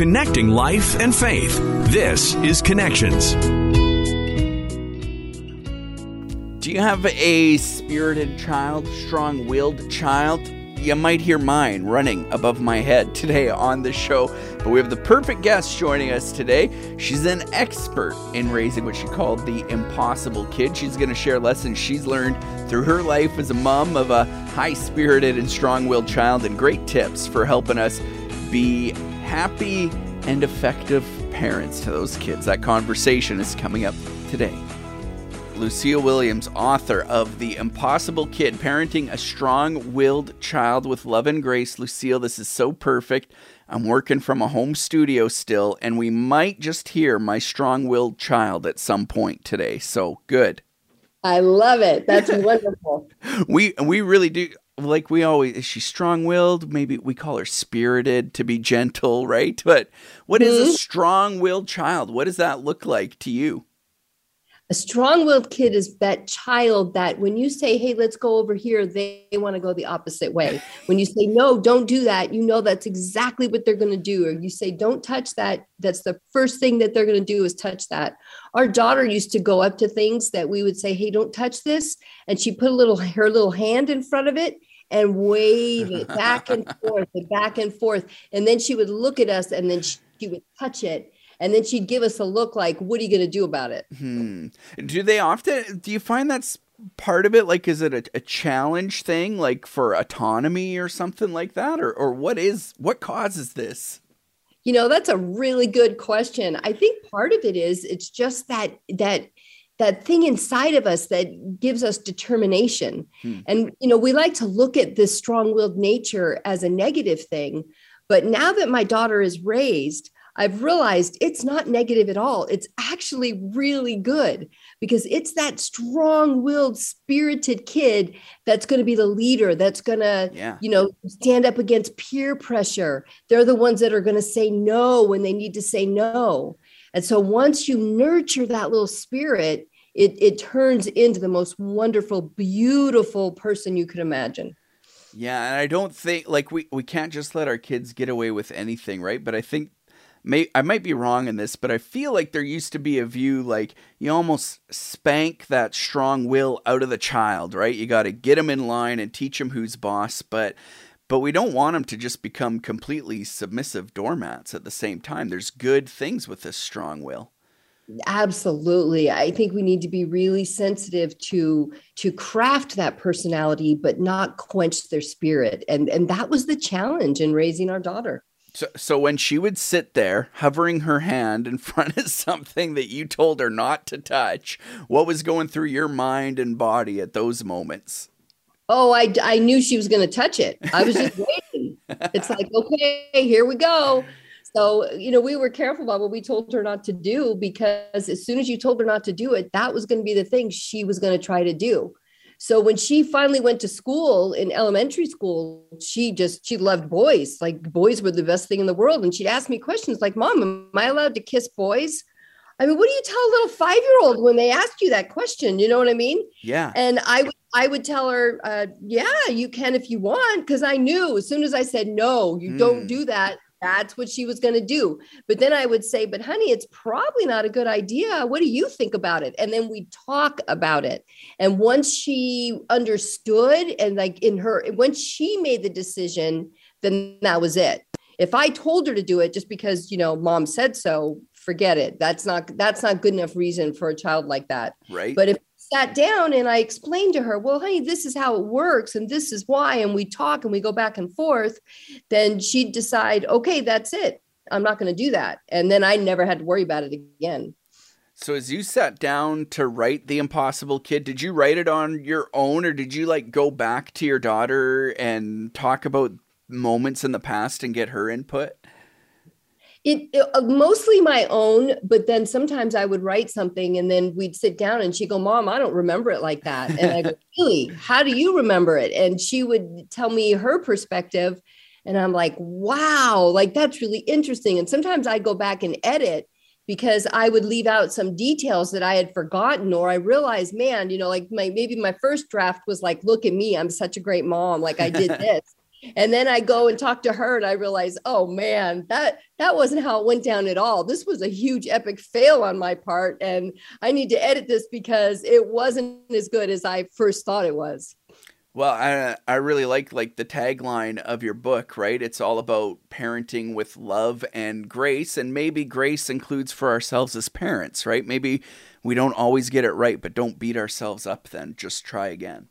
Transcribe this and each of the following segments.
Connecting life and faith. This is Connections. Do you have a spirited child, strong willed child? You might hear mine running above my head today on the show, but we have the perfect guest joining us today. She's an expert in raising what she called the impossible kid. She's going to share lessons she's learned through her life as a mom of a high spirited and strong willed child and great tips for helping us be happy and effective parents to those kids. That conversation is coming up today. Lucille Williams, author of The Impossible Kid Parenting a Strong Willed Child with Love and Grace. Lucille, this is so perfect. I'm working from a home studio still, and we might just hear my strong willed child at some point today. So good. I love it. That's wonderful. we we really do like we always is she strong-willed? Maybe we call her spirited to be gentle right? But what is a mm-hmm. strong-willed child? What does that look like to you? A strong-willed kid is that child that when you say hey let's go over here they, they want to go the opposite way. When you say no don't do that you know that's exactly what they're going to do. Or you say don't touch that that's the first thing that they're going to do is touch that. Our daughter used to go up to things that we would say hey don't touch this and she put a little her little hand in front of it and wave it back and forth and back and forth. And then she would look at us and then she would touch it. And then she'd give us a look like what are you going to do about it? Hmm. do they often do you find that's part of it? Like is it a, a, challenge thing like for autonomy or something like that? Or, or what is what causes this? You know that's a really good question. I think part of it is it's just that that that thing inside of us that gives us determination hmm. and you know we like to look at this strong-willed nature as a negative thing but now that my daughter is raised I've realized it's not negative at all. It's actually really good because it's that strong willed, spirited kid that's going to be the leader, that's going to, yeah. you know, stand up against peer pressure. They're the ones that are going to say no when they need to say no. And so once you nurture that little spirit, it, it turns into the most wonderful, beautiful person you could imagine. Yeah, and I don't think like we we can't just let our kids get away with anything, right? But I think may I might be wrong in this, but I feel like there used to be a view like you almost spank that strong will out of the child, right? You got to get him in line and teach him who's boss, but but we don't want them to just become completely submissive doormats at the same time. There's good things with this strong will. Absolutely. I think we need to be really sensitive to to craft that personality but not quench their spirit. And and that was the challenge in raising our daughter. So, so when she would sit there, hovering her hand in front of something that you told her not to touch, what was going through your mind and body at those moments? Oh, I, I knew she was going to touch it. I was just waiting. It's like, okay, here we go. So, you know, we were careful about what we told her not to do because as soon as you told her not to do it, that was going to be the thing she was going to try to do. So when she finally went to school in elementary school, she just she loved boys. Like boys were the best thing in the world. And she'd ask me questions like, "Mom, am I allowed to kiss boys?" I mean, what do you tell a little five year old when they ask you that question? You know what I mean? Yeah. And I would I would tell her, uh, "Yeah, you can if you want," because I knew as soon as I said no, you mm. don't do that that's what she was going to do. But then I would say, but honey, it's probably not a good idea. What do you think about it? And then we'd talk about it. And once she understood and like in her, once she made the decision, then that was it. If I told her to do it just because, you know, mom said so, forget it. That's not, that's not good enough reason for a child like that. Right. But if sat down and I explained to her, well, honey, this is how it works and this is why, and we talk and we go back and forth, then she'd decide, okay, that's it. I'm not going to do that. And then I never had to worry about it again. So as you sat down to write The Impossible Kid, did you write it on your own or did you like go back to your daughter and talk about moments in the past and get her input? It, it, uh, mostly my own but then sometimes i would write something and then we'd sit down and she'd go mom i don't remember it like that. And i go really? How do you remember it? And she would tell me her perspective and i'm like wow. Like that's really interesting. And sometimes i'd go back and edit because i would leave out some details that i had forgotten or i realized man you know like my maybe my first draft was like look at me i'm such a great mom like i did this and then I go and talk to her and I realize, oh man, that that wasn't how it went down at all. This was a huge epic fail on my part. And I need to edit this because it wasn't as good as I first thought it was. Well, I I really like like the tagline of your book, right? It's all about parenting with love and grace, and maybe grace includes for ourselves as parents, right? Maybe we don't always get it right, but don't beat ourselves up then. Just try again.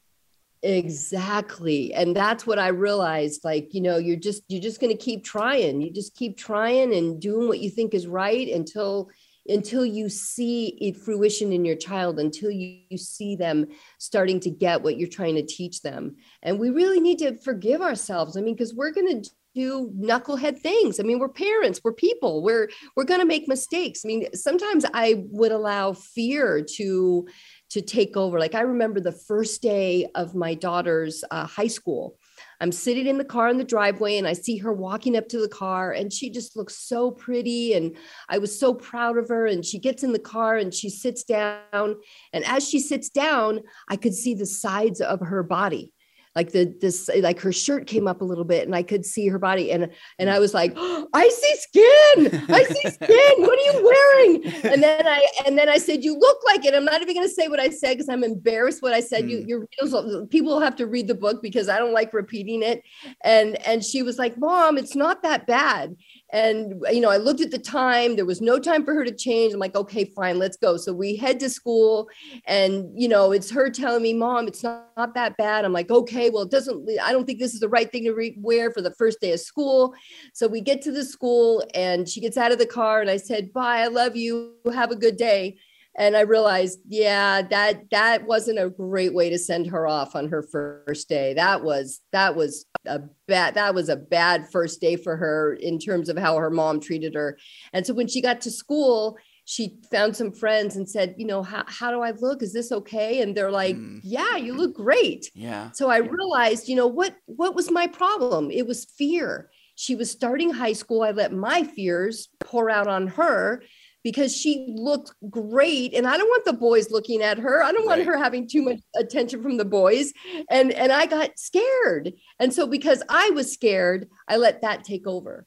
Exactly. And that's what I realized. Like, you know, you're just you're just gonna keep trying. You just keep trying and doing what you think is right until until you see it fruition in your child until you, you see them starting to get what you're trying to teach them and we really need to forgive ourselves i mean because we're going to do knucklehead things. I mean, we're parents, we're people, we're we're going to make mistakes. I mean, sometimes I would allow fear to to take over. Like I remember the first day of my daughter's uh, high school. I'm sitting in the car in the driveway and I see her walking up to the car and she just looks so pretty and I was so proud of her and she gets in the car and she sits down and as she sits down I could see the sides of her body like the this like her shirt came up a little bit and I could see her body and and I was like oh, I see skin I see skin what are you wearing? And then I and then I said you look like it. I'm not even going to say what I said because I'm embarrassed what I said. Mm. you your people have to read the book because I don't like repeating it. And and she was like mom it's not that bad and you know i looked at the time there was no time for her to change. I'm like okay fine let's go. So we head to school and you know it's her telling me mom it's not, not that bad. I'm like okay well it doesn't i don't think this is the right thing to re- wear for the first day of school. So we get to the school and she gets out of the car and i said bye i love you. Have a good day. And i realized yeah that that wasn't a great way to send her off on her first day. That was that was a bad that was a bad first day for her in terms of how her mom treated her. And so when she got to school she found some friends and said you know how, how do i look? Is this okay? And they're like mm. yeah you look great. Yeah. So i realized you know what what was my problem? It was fear. She was starting high school. I let my fears pour out on her because she looked great. And i don't want the boys looking at her. I don't right. want her having too much attention from the boys. And and i got scared. And so because i was scared i let that take over.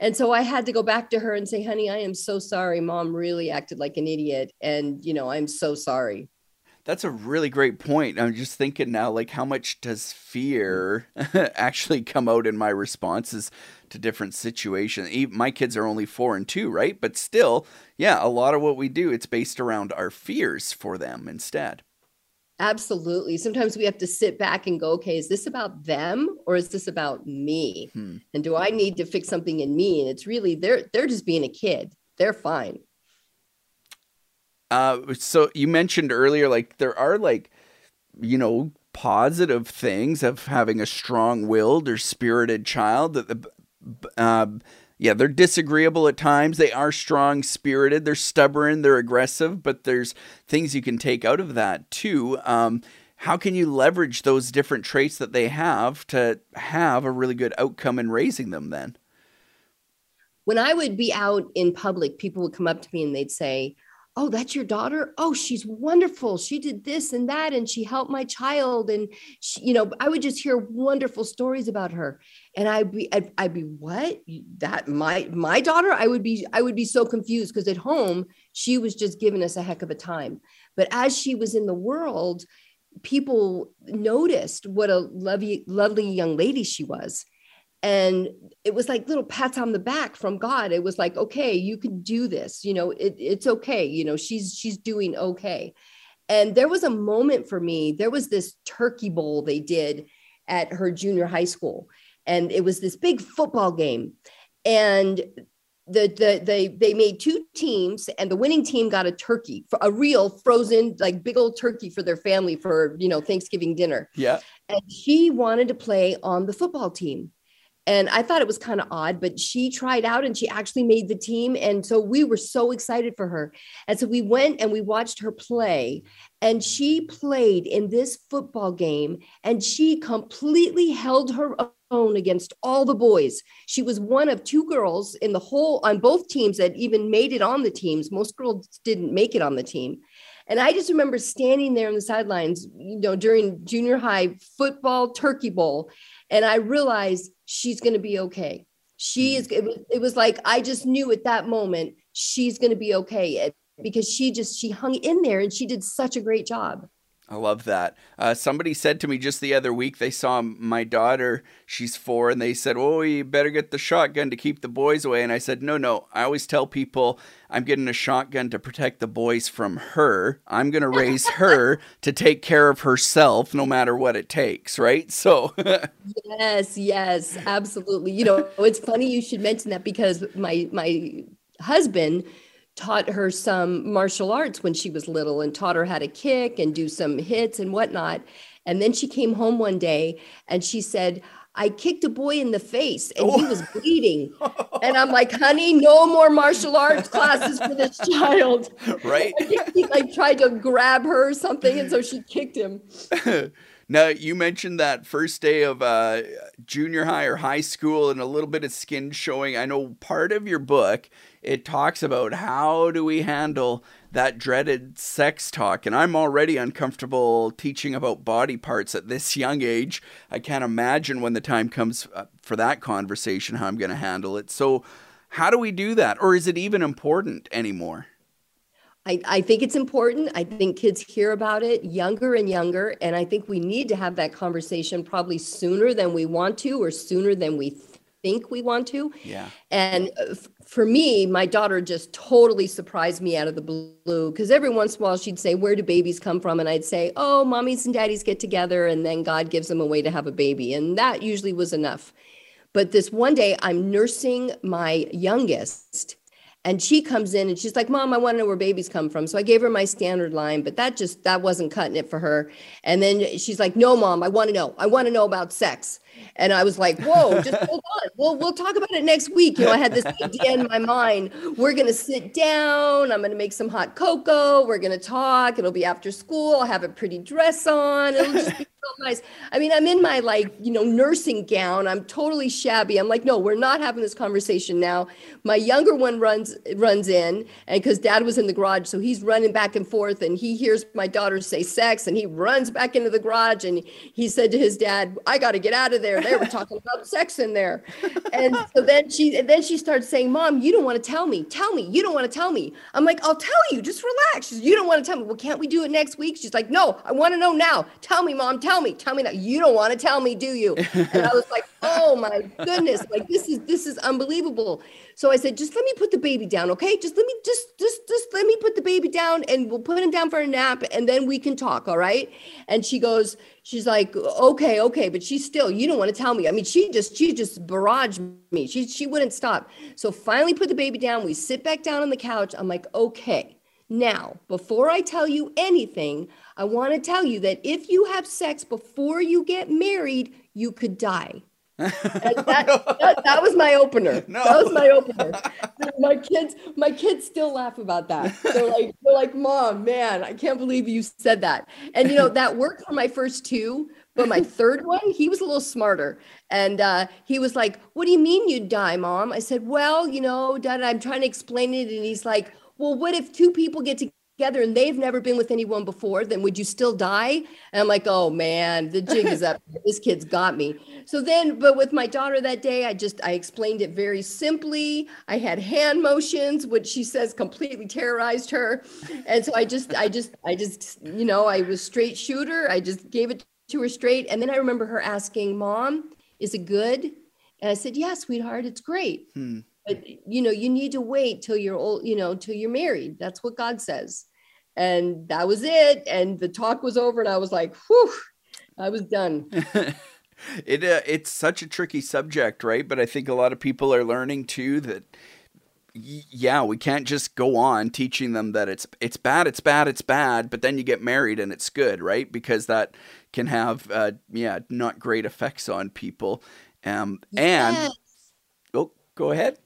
And so i had to go back to her and say honey i am so sorry. Mom really acted like an idiot. And you know i'm so sorry. That's a really great point. I'm just thinking now, like, how much does fear actually come out in my responses to different situations? My kids are only four and two, right? But still, yeah, a lot of what we do, it's based around our fears for them instead. Absolutely. Sometimes we have to sit back and go, okay, is this about them or is this about me? Hmm. And do I need to fix something in me? And it's really they're they're just being a kid. They're fine. Uh, so you mentioned earlier, like there are like, you know, positive things of having a strong-willed or spirited child. That the, uh, yeah, they're disagreeable at times. They are strong-spirited. They're stubborn. They're aggressive. But there's things you can take out of that too. Um, how can you leverage those different traits that they have to have a really good outcome in raising them? Then, when I would be out in public, people would come up to me and they'd say, oh that's your daughter? Oh she's wonderful. She did this and that and she helped my child. And she, you know i would just hear wonderful stories about her. And i'd be i'd, I'd be what? That my my daughter? I would be i would be so confused because at home she was just giving us a heck of a time. But as she was in the world people noticed what a lovely lovely young lady she was and it was like little pats on the back from god. It was like okay you can do this you know it, it's okay you know she's she's doing okay. And there was a moment for me there was this turkey bowl they did at her junior high school and it was this big football game. And the, the they they made two teams and the winning team got a turkey a real frozen like big old turkey for their family for you know thanksgiving dinner. Yeah. And she wanted to play on the football team and I thought it was kind of odd, but she tried out and she actually made the team. And so we were so excited for her. And so we went and we watched her play. And she played in this football game and she completely held her own against all the boys. She was one of two girls in the whole on both teams that even made it on the teams. Most girls didn't make it on the team. And I just remember standing there on the sidelines, you know, during junior high football turkey bowl and I realized she's going to be okay. She mm-hmm. is. It was, it was like I just knew at that moment she's going to be okay because she just she hung in there and she did such a great job. I love that. Uh, somebody said to me just the other week they saw my daughter, she's four, and they said, Oh, you better get the shotgun to keep the boys away. And I said, No, no. I always tell people I'm getting a shotgun to protect the boys from her. I'm going to raise her to take care of herself no matter what it takes, right? So, yes, yes, absolutely. You know, it's funny you should mention that because my, my, husband taught her some martial arts when she was little and taught her how to kick and do some hits and whatnot. And then she came home one day and she said, I kicked a boy in the face and oh. he was bleeding. And I'm like, honey, no more martial arts classes for this child. Right. he like tried to grab her or something. And so she kicked him. Now, you mentioned that first day of uh, junior high or high school and a little bit of skin showing. I know part of your book, it talks about how do we handle that dreaded sex talk. And I'm already uncomfortable teaching about body parts at this young age. I can't imagine when the time comes uh, for that conversation how I'm going to handle it. So, how do we do that? Or is it even important anymore? I, I think it's important. I think kids hear about it younger and younger. And I think we need to have that conversation probably sooner than we want to or sooner than we think we want to. Yeah. And uh, for me, my daughter just totally surprised me out of the blue because every once in a while she'd say, Where do babies come from? And I'd say, Oh, mommies and daddies get together and then God gives them a way to have a baby. And that usually was enough. But this one day, I'm nursing my youngest and she comes in and she's like mom i want to know where babies come from so i gave her my standard line but that just that wasn't cutting it for her and then she's like no mom i want to know i want to know about sex and I was like, whoa, just hold on. We'll, we'll talk about it next week. You know, I had this idea in my mind. We're going to sit down. I'm going to make some hot cocoa. We're going to talk. It'll be after school. I'll have a pretty dress on. It'll just be so nice. I mean, I'm in my like, you know, nursing gown. I'm totally shabby. I'm like, no, we're not having this conversation now. My younger one runs, runs in and because dad was in the garage. So he's running back and forth and he hears my daughter say sex and he runs back into the garage and he said to his dad, I got to get out of there. They were talking about sex in there. And so then she and then she starts saying, Mom, you don't want to tell me. Tell me. You don't want to tell me. I'm like, I'll tell you. Just relax. You don't want to tell me. Well, can't we do it next week? She's like, No, I want to know now. Tell me, Mom. Tell me. Tell me now. You don't want to tell me, do you? And I was like, Oh my goodness. Like this is this is unbelievable. So I said, just let me put the baby down, okay? Just let me just just just let me put the baby down and we'll put him down for a nap and then we can talk, all right? And she goes, she's like, okay, okay, but she's still, you don't want to tell me. I mean, she just she just barraged me. She she wouldn't stop. So finally put the baby down. We sit back down on the couch. I'm like, okay. Now, before I tell you anything, I want to tell you that if you have sex before you get married, you could die that, that, that, was my opener. No. That was my opener. my kids, my kids still laugh about that. They're like, they're like, mom, man, I can't believe you said that. And you know, that worked for my first two, but my third one, he was a little smarter. And uh, he was like, What do you mean you'd die, mom? I said, Well, you know, dad, I'm trying to explain it. And he's like, Well, what if two people get to together and they've never been with anyone before, then would you still die? And I'm like, oh man, the jig is up. this kid's got me. So then, but with my daughter that day, I just I explained it very simply. I had hand motions, which she says completely terrorized her. And so I just, I just, I just, you know, I was straight shooter. I just gave it to her straight. And then I remember her asking, Mom, is it good? And I said, Yeah, sweetheart, it's great. Hmm but you know you need to wait till you're old you know till you're married. That's what god says. And that was it. And the talk was over and i was like whew. I was done. It uh, it's such a tricky subject right? But i think a lot of people are learning too that yeah, we can't just go on teaching them that it's it's bad, it's bad, it's bad, but then you get married and it's good, right? Because that can have uh, yeah, not great effects on people. Um, yes. and oh, go ahead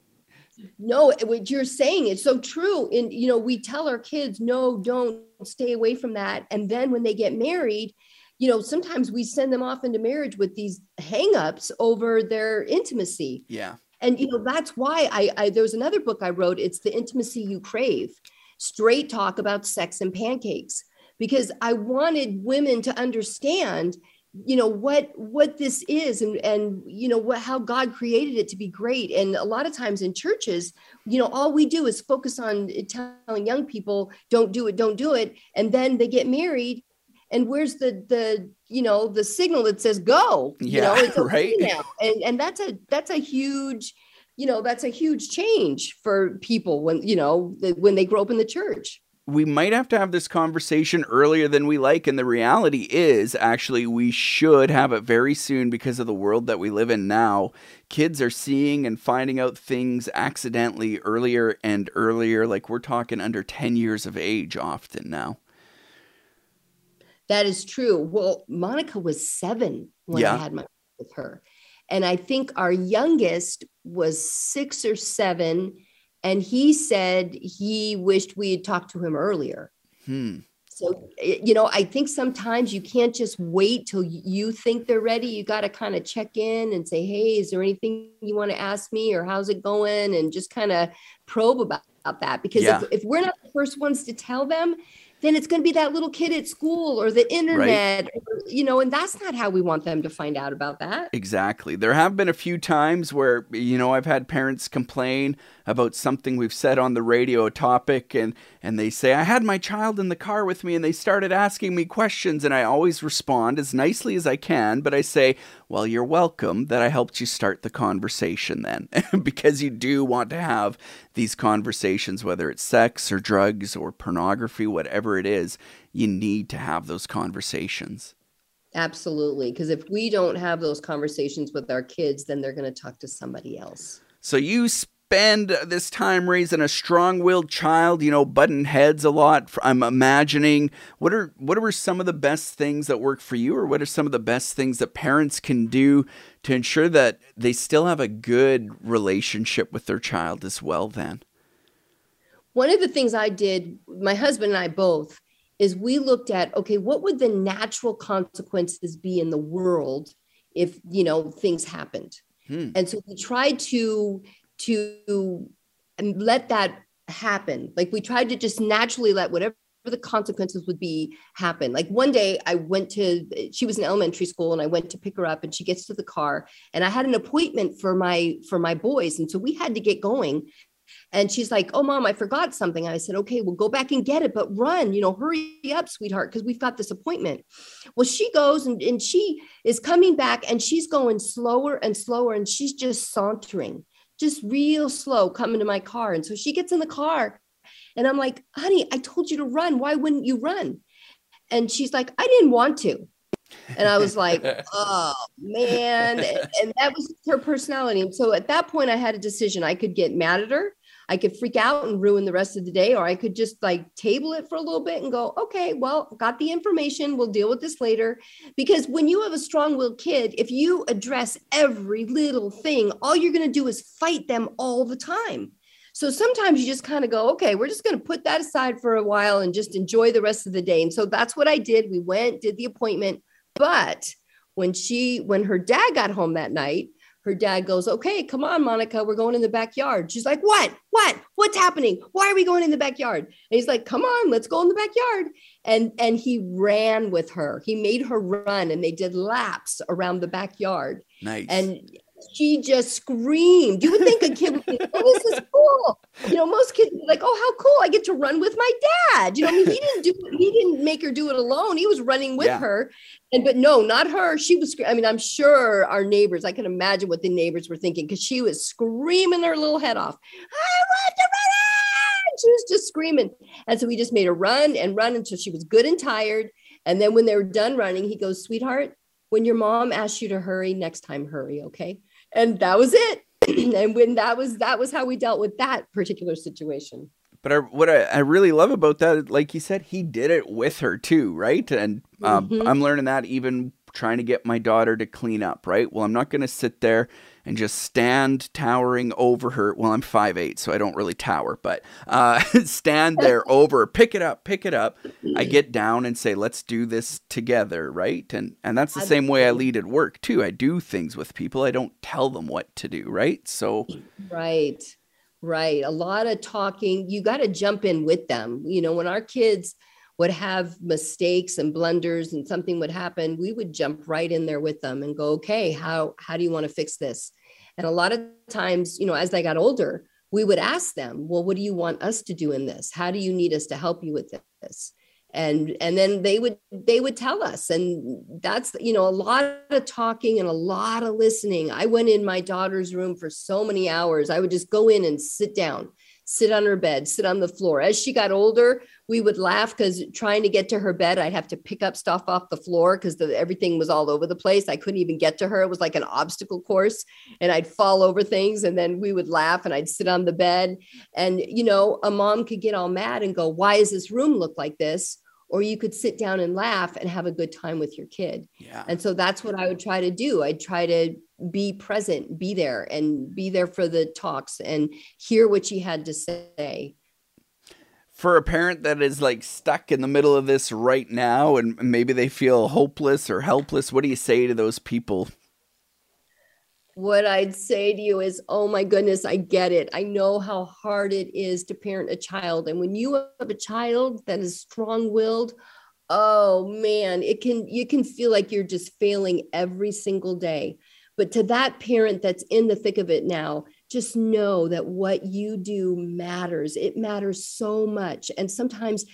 no what you're saying is so true and you know we tell our kids no don't stay away from that and then when they get married you know sometimes we send them off into marriage with these hangups over their intimacy. Yeah. And you know that's why I, I there was another book i wrote it's the intimacy you crave straight talk about sex and pancakes because i wanted women to understand you know what what this is and and you know what how god created it to be great. And a lot of times in churches you know all we do is focus on telling young people don't do it don't do it and then they get married and where's the the you know the signal that says go yeah, you know it's right? now. And and that's a that's a huge you know that's a huge change for people when you know when they grow up in the church we might have to have this conversation earlier than we like. And the reality is, actually, we should have it very soon because of the world that we live in now. Kids are seeing and finding out things accidentally earlier and earlier. Like we're talking under 10 years of age often now. That is true. Well, Monica was seven when yeah. I had my with her. And I think our youngest was six or seven and he said he wished we had talked to him earlier. Hmm. So, you know, I think sometimes you can't just wait till you think they're ready. You got to kind of check in and say, Hey, is there anything you want to ask me or how's it going? And just kind of probe about, about that. Because yeah. if, if we're not the first ones to tell them, then it's going to be that little kid at school or the internet, right. or, you know, and that's not how we want them to find out about that. Exactly. There have been a few times where, you know, I've had parents complain about something we've said on the radio, a topic, and and they say, I had my child in the car with me and they started asking me questions, and I always respond as nicely as I can, but I say, Well, you're welcome that I helped you start the conversation then. because you do want to have these conversations, whether it's sex or drugs or pornography, whatever it is, you need to have those conversations. Absolutely. Because if we don't have those conversations with our kids, then they're going to talk to somebody else. So you spend this time raising a strong-willed child, you know, button heads a lot. I'm imagining what are what are some of the best things that work for you or what are some of the best things that parents can do to ensure that they still have a good relationship with their child as well then? One of the things I did, my husband and I both, is we looked at okay, what would the natural consequences be in the world if, you know, things happened? Hmm. And so we tried to to and let that happen. Like we tried to just naturally let whatever the consequences would be happen. Like one day I went to she was in elementary school and I went to pick her up and she gets to the car and I had an appointment for my for my boys and so we had to get going. And she's like, "Oh mom, I forgot something." I said, "Okay, we'll go back and get it, but run, you know, hurry up, sweetheart, because we've got this appointment." Well, she goes and, and she is coming back and she's going slower and slower and she's just sauntering just real slow coming to my car. And so she gets in the car and I'm like, honey, I told you to run. Why wouldn't you run? And she's like, I didn't want to. And I was like, oh man. And that was her personality. And so at that point, I had a decision. I could get mad at her I could freak out and ruin the rest of the day, or I could just like table it for a little bit and go, okay, well, got the information. We'll deal with this later. Because when you have a strong willed kid, if you address every little thing, all you're going to do is fight them all the time. So sometimes you just kind of go, okay, we're just going to put that aside for a while and just enjoy the rest of the day. And so that's what I did. We went, did the appointment. But when she, when her dad got home that night, her dad goes, Okay, come on, Monica, we're going in the backyard. She's like, What? What? What's happening? Why are we going in the backyard? And he's like, Come on, let's go in the backyard. And and he ran with her. He made her run and they did laps around the backyard. Nice. And she just screamed. You would think a kid would be, oh, this is cool. You know, most kids like, oh, how cool. I get to run with my dad. You know, I mean, he didn't do it. he didn't make her do it alone. He was running with yeah. her. And but no, not her. She was I mean, I'm sure our neighbors, I can imagine what the neighbors were thinking because she was screaming her little head off. I want to run. She was just screaming. And so we just made her run and run until she was good and tired. And then when they were done running, he goes, sweetheart, when your mom asks you to hurry, next time hurry, okay? And that was it. And when that was that was how we dealt with that particular situation. But I, what I, I, really love about that like you said he did it with her too right? And um, mm-hmm. i'm learning that even trying to get my daughter to clean up right? Well i'm not going to sit there and just stand towering over her. Well, I'm 5'8, so I don't really tower, but uh, stand there over, pick it up, pick it up. I get down and say, let's do this together, right? And and that's the same way I lead at work too. I do things with people. I don't tell them what to do, right? So Right. Right. A lot of talking. You got to jump in with them. You know, when our kids would have mistakes and blunders and something would happen, we would jump right in there with them and go, okay, how, how do you want to fix this? And a lot of times, you know, as they got older, we would ask them, well, what do you want us to do in this? How do you need us to help you with this? and and then they would they would tell us and that's you know a lot of talking and a lot of listening i went in my daughter's room for so many hours i would just go in and sit down sit on her bed, sit on the floor. As she got older, we would laugh because trying to get to her bed, I'd have to pick up stuff off the floor because everything was all over the place. I couldn't even get to her. It was like an obstacle course, and I'd fall over things. And then we would laugh, and I'd sit on the bed. And, you know, a mom could get all mad and go, Why does this room look like this? or you could sit down and laugh and have a good time with your kid. Yeah. And so that's what I would try to do. I'd try to be present, be there and be there for the talks and hear what she had to say. For a parent that is like stuck in the middle of this right now and maybe they feel hopeless or helpless, what do you say to those people? what I'd say to you is, oh my goodness, I get it. I know how hard it is to parent a child. And when you have a child that is strong willed, oh man, it can, you can feel like you're just failing every single day. But to that parent that's in the thick of it now, just know that what you do matters. It matters so much. And sometimes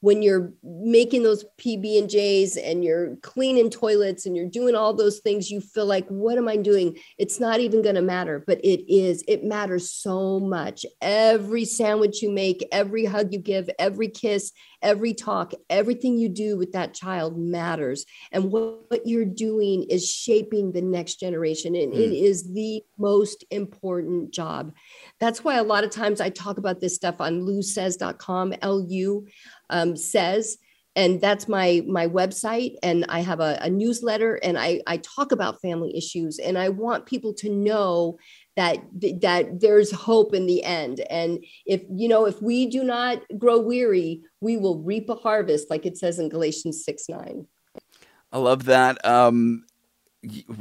when you're making those PB and J's and you're cleaning toilets and you're doing all those things, you feel like, what am I doing? It's not even going to matter, but it is. It matters so much. Every sandwich you make, every hug you give, every kiss, every talk, everything you do with that child matters. And what, what you're doing is shaping the next generation. And mm. it is the most important job. That's why a lot of times I talk about this stuff on lusays.com, L U um, says and that's my my website and i have a, a, newsletter and I, I talk about family issues and i want people to know that that there's hope in the end and if you know if we do not grow weary we will reap a harvest like it says in galatians 6 9 i love that um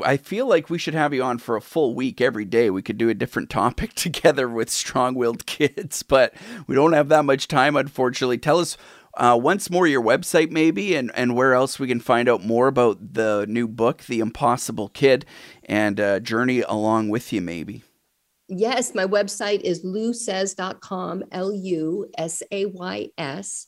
I feel like we should have you on for a full week every day. We could do a different topic together with strong willed kids, but we don't have that much time, unfortunately. Tell us uh, once more, your website, maybe, and, and where else we can find out more about the new book, The Impossible Kid, and uh, journey along with you, maybe. Yes, my website is lusays.com, L U S A Y S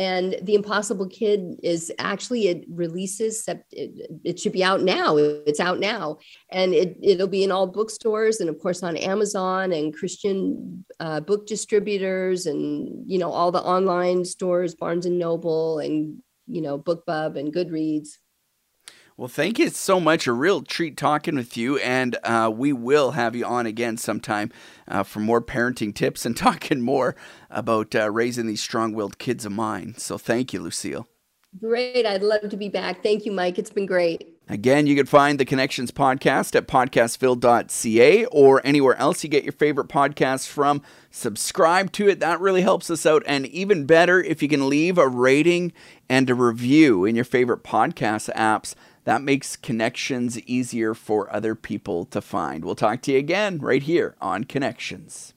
and the impossible kid is actually it releases it, should be out now it's out now. And it, it'll be in all bookstores and of course on amazon and christian uh, book distributors and you know all the online stores barnes and noble and you know bookbub and goodreads well, thank you so much. A real treat talking with you, and uh, we will have you on again sometime uh, for more parenting tips and talking more about uh, raising these strong willed kids of mine. So, thank you, Lucille. Great. I'd love to be back. Thank you, Mike. It's been great. Again, you can find the Connections podcast at podcastville.ca or anywhere else you get your favorite podcasts from. Subscribe to it. That really helps us out. And even better, if you can leave a rating and a review in your favorite podcast apps. That makes connections easier for other people to find. We'll talk to you again right here on Connections.